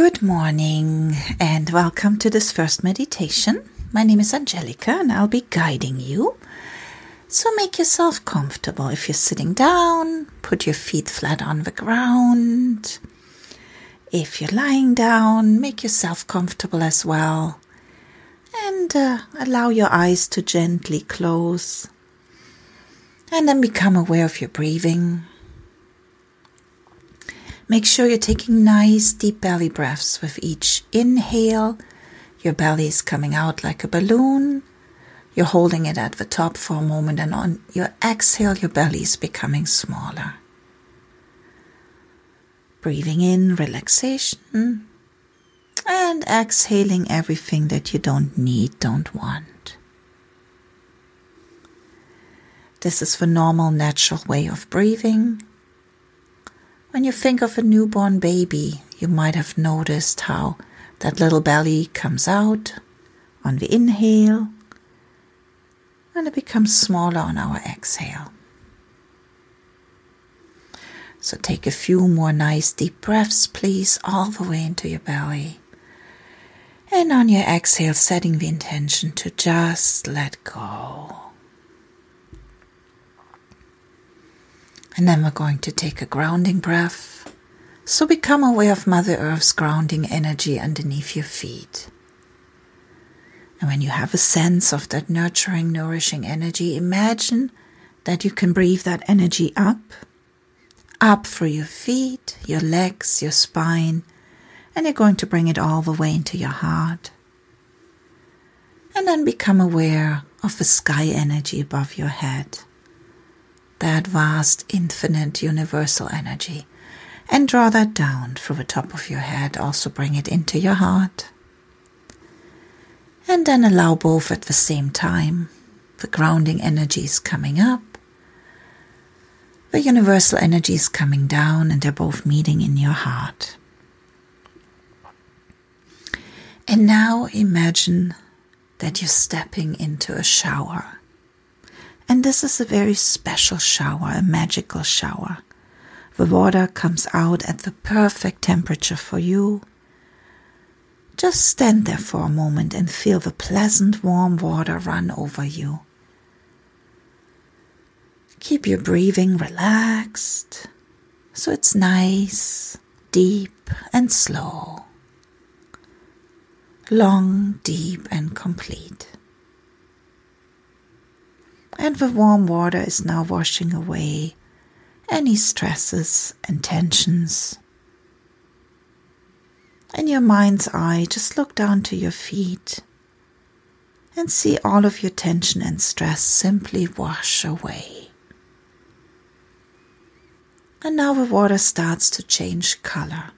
Good morning and welcome to this first meditation. My name is Angelica and I'll be guiding you. So make yourself comfortable. If you're sitting down, put your feet flat on the ground. If you're lying down, make yourself comfortable as well. And uh, allow your eyes to gently close. And then become aware of your breathing. Make sure you're taking nice deep belly breaths with each inhale. Your belly is coming out like a balloon. You're holding it at the top for a moment, and on your exhale, your belly is becoming smaller. Breathing in relaxation and exhaling everything that you don't need, don't want. This is the normal, natural way of breathing. When you think of a newborn baby, you might have noticed how that little belly comes out on the inhale and it becomes smaller on our exhale. So take a few more nice deep breaths, please, all the way into your belly. And on your exhale, setting the intention to just let go. And then we're going to take a grounding breath. So become aware of Mother Earth's grounding energy underneath your feet. And when you have a sense of that nurturing, nourishing energy, imagine that you can breathe that energy up, up through your feet, your legs, your spine, and you're going to bring it all the way into your heart. And then become aware of the sky energy above your head that vast, infinite, universal energy and draw that down through the top of your head. Also bring it into your heart. And then allow both at the same time. The grounding energy is coming up. The universal energy is coming down, and they're both meeting in your heart. And now imagine that you're stepping into a shower. And this is a very special shower, a magical shower. The water comes out at the perfect temperature for you. Just stand there for a moment and feel the pleasant warm water run over you. Keep your breathing relaxed so it's nice, deep, and slow. Long, deep, and complete and the warm water is now washing away any stresses and tensions. In your mind's eye, just look down to your feet and see all of your tension and stress simply wash away. And now the water starts to change color.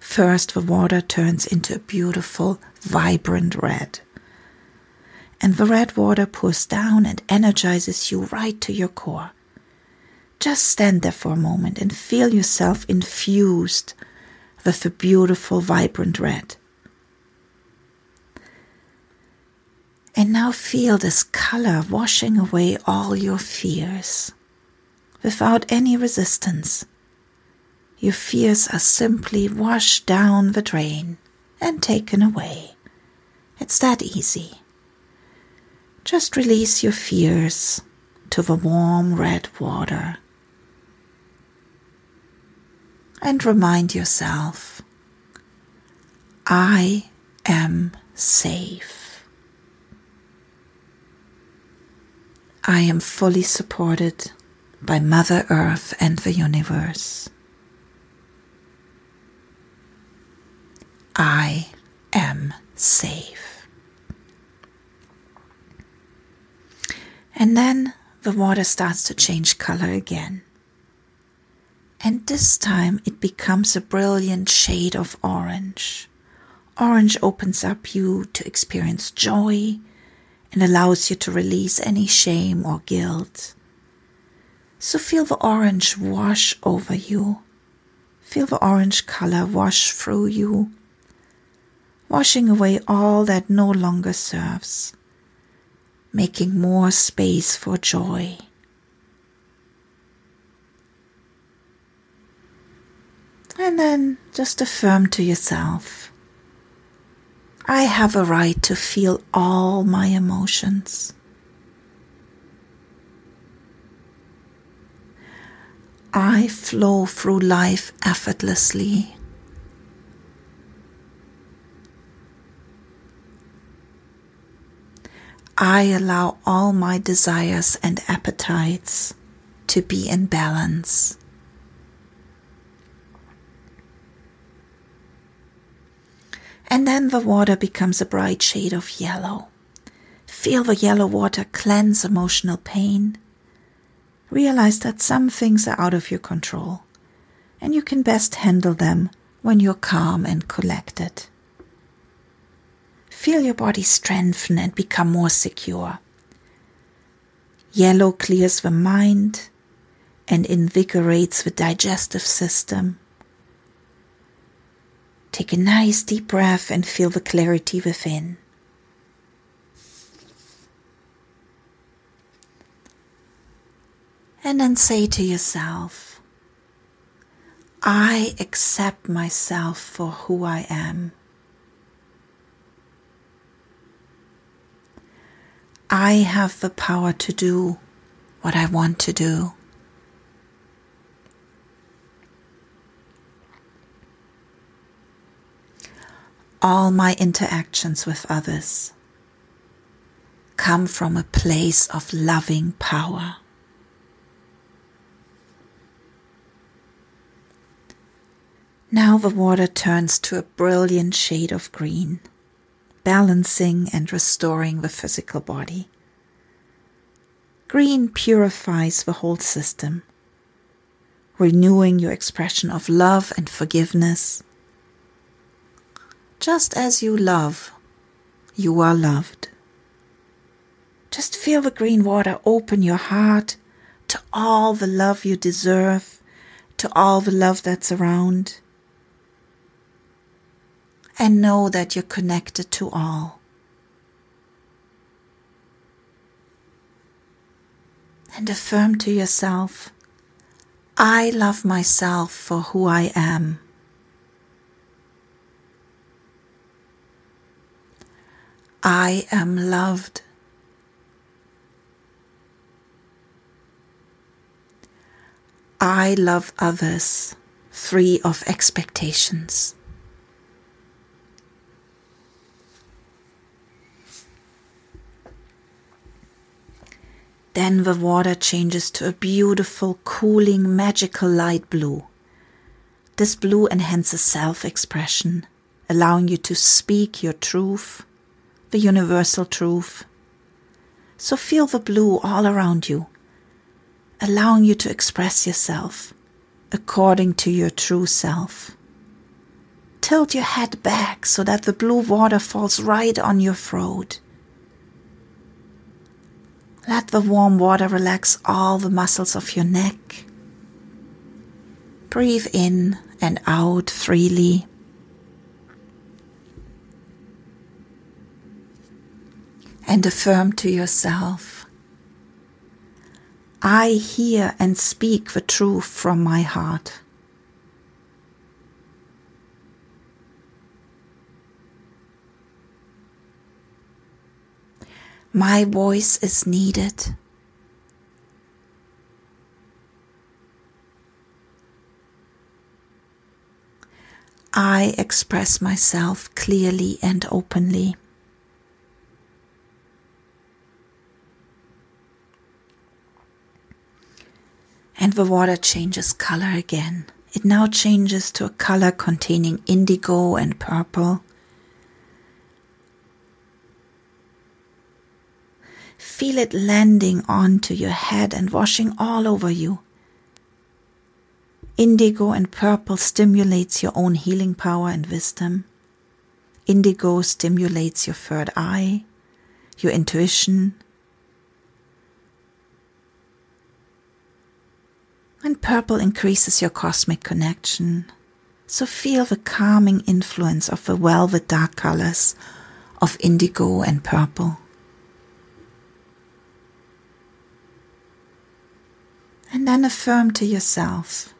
First, the water turns into a beautiful, vibrant red and the red water pours down and energizes you right to your core. Just stand there for a moment and feel yourself infused with the beautiful, vibrant red. And now feel this color washing away all your fears without any resistance. Your fears are simply washed down the drain and taken away. It's that easy. Just release your fears to the warm red water and remind yourself I am safe. I am fully supported by Mother Earth and the universe. I am safe. And then the water starts to change color again. And this time it becomes a brilliant shade of orange. Orange opens up you to experience joy and allows you to release any shame or guilt. So feel the orange wash over you. Feel the orange color wash through you, washing away all that no longer serves making more space for joy. And then just affirm to yourself I have a right to feel all my emotions. I flow through life effortlessly. I allow all my desires and appetites to be in balance. And then the water becomes a bright shade of yellow. Feel the yellow water cleanse emotional pain. Realize that some things are out of your control, and you can best handle them when you're calm and collected. Feel your body strengthen and become more secure. Yellow clears the mind and invigorates the digestive system. Take a nice deep breath and feel the clarity within. And then say to yourself, I accept myself for who I am. I have the power to do what I want to do. all my interactions with others come from a place of loving power. Now the water turns to a brilliant shade of green, balancing and restoring the physical body. Green purifies the whole system, renewing your expression of love and forgiveness just as you love, you are loved. Just feel the green water open your heart to all the love you deserve, to all the love that's around. And know that you're connected to all. And affirm to yourself, I love myself for who I am. I am loved. I love others free of expectations. Then the water changes to a beautiful, cooling, magical light blue. This blue enhances self expression, allowing you to speak your truth the universal truth. So feel the blue all around you, allowing you to express yourself according to your true self. Tilt your head back so that the blue water falls right on your throat. Let the warm water relax all the muscles of your neck. Breathe in and out freely. and affirm to yourself, I hear and speak the truth from my heart. My voice is needed. I express myself clearly and openly. and the water changes color again. It now changes to a color containing indigo and purple. Feel it landing onto your head and washing all over you. Indigo and purple stimulates your own healing power and wisdom. Indigo stimulates your third eye, your intuition, and purple increases your cosmic connection. So feel the calming influence of the velvet dark colors of indigo and purple. Then affirm to yourself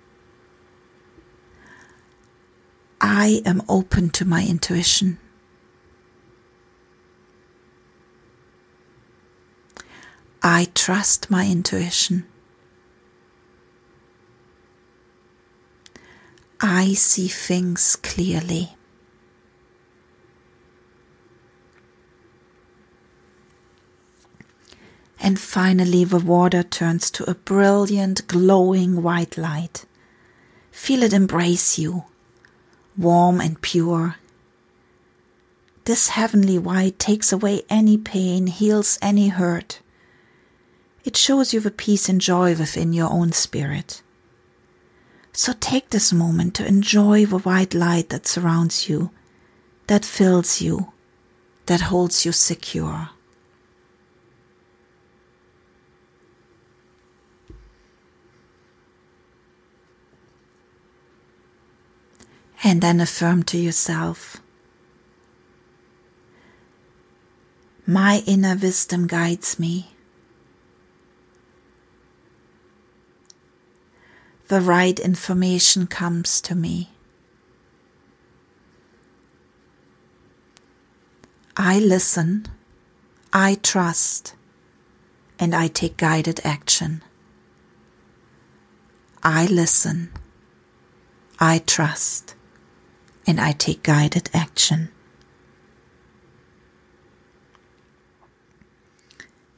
I am open to my intuition. I trust my intuition. I see things clearly. And finally, the water turns to a brilliant, glowing white light. Feel it embrace you, warm and pure. This heavenly white takes away any pain, heals any hurt. It shows you the peace and joy within your own spirit. So take this moment to enjoy the white light that surrounds you, that fills you, that holds you secure. And then affirm to yourself My inner wisdom guides me. The right information comes to me. I listen, I trust, and I take guided action. I listen, I trust, and I take guided action.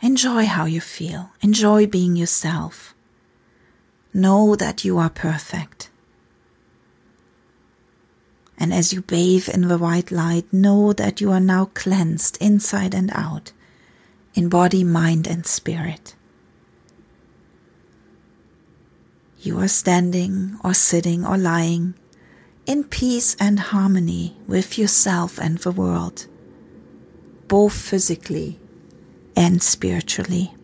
Enjoy how you feel. Enjoy being yourself. Know that you are perfect. And as you bathe in the white light, know that you are now cleansed inside and out, in body, mind, and spirit. You are standing or sitting or lying in peace and harmony with yourself and the world, both physically and spiritually.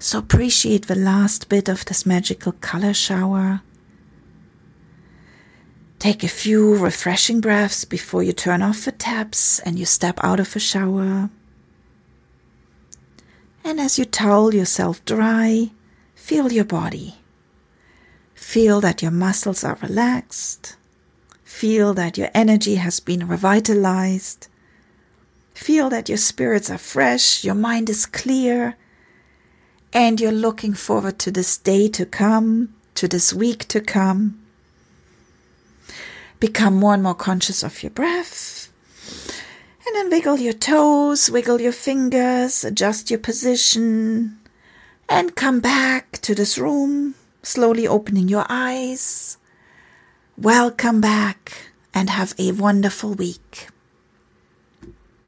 So appreciate the last bit of this magical color shower. Take a few refreshing breaths before you turn off the taps and you step out of the shower. And as you towel yourself dry, Feel your body. Feel that your muscles are relaxed. Feel that your energy has been revitalized. Feel that your spirits are fresh, your mind is clear, and you're looking forward to this day to come, to this week to come. Become more and more conscious of your breath. And then wiggle your toes, wiggle your fingers, adjust your position, and come back to this room, slowly opening your eyes. Welcome back and have a wonderful week.